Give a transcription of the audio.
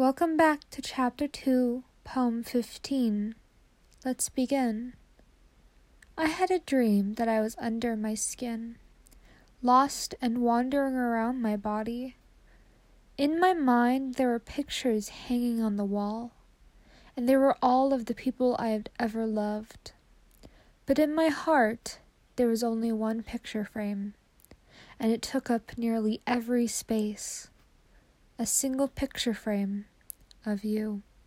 Welcome back to Chapter 2, Poem 15. Let's begin. I had a dream that I was under my skin, lost and wandering around my body. In my mind, there were pictures hanging on the wall, and they were all of the people I had ever loved. But in my heart, there was only one picture frame, and it took up nearly every space a single picture frame of you.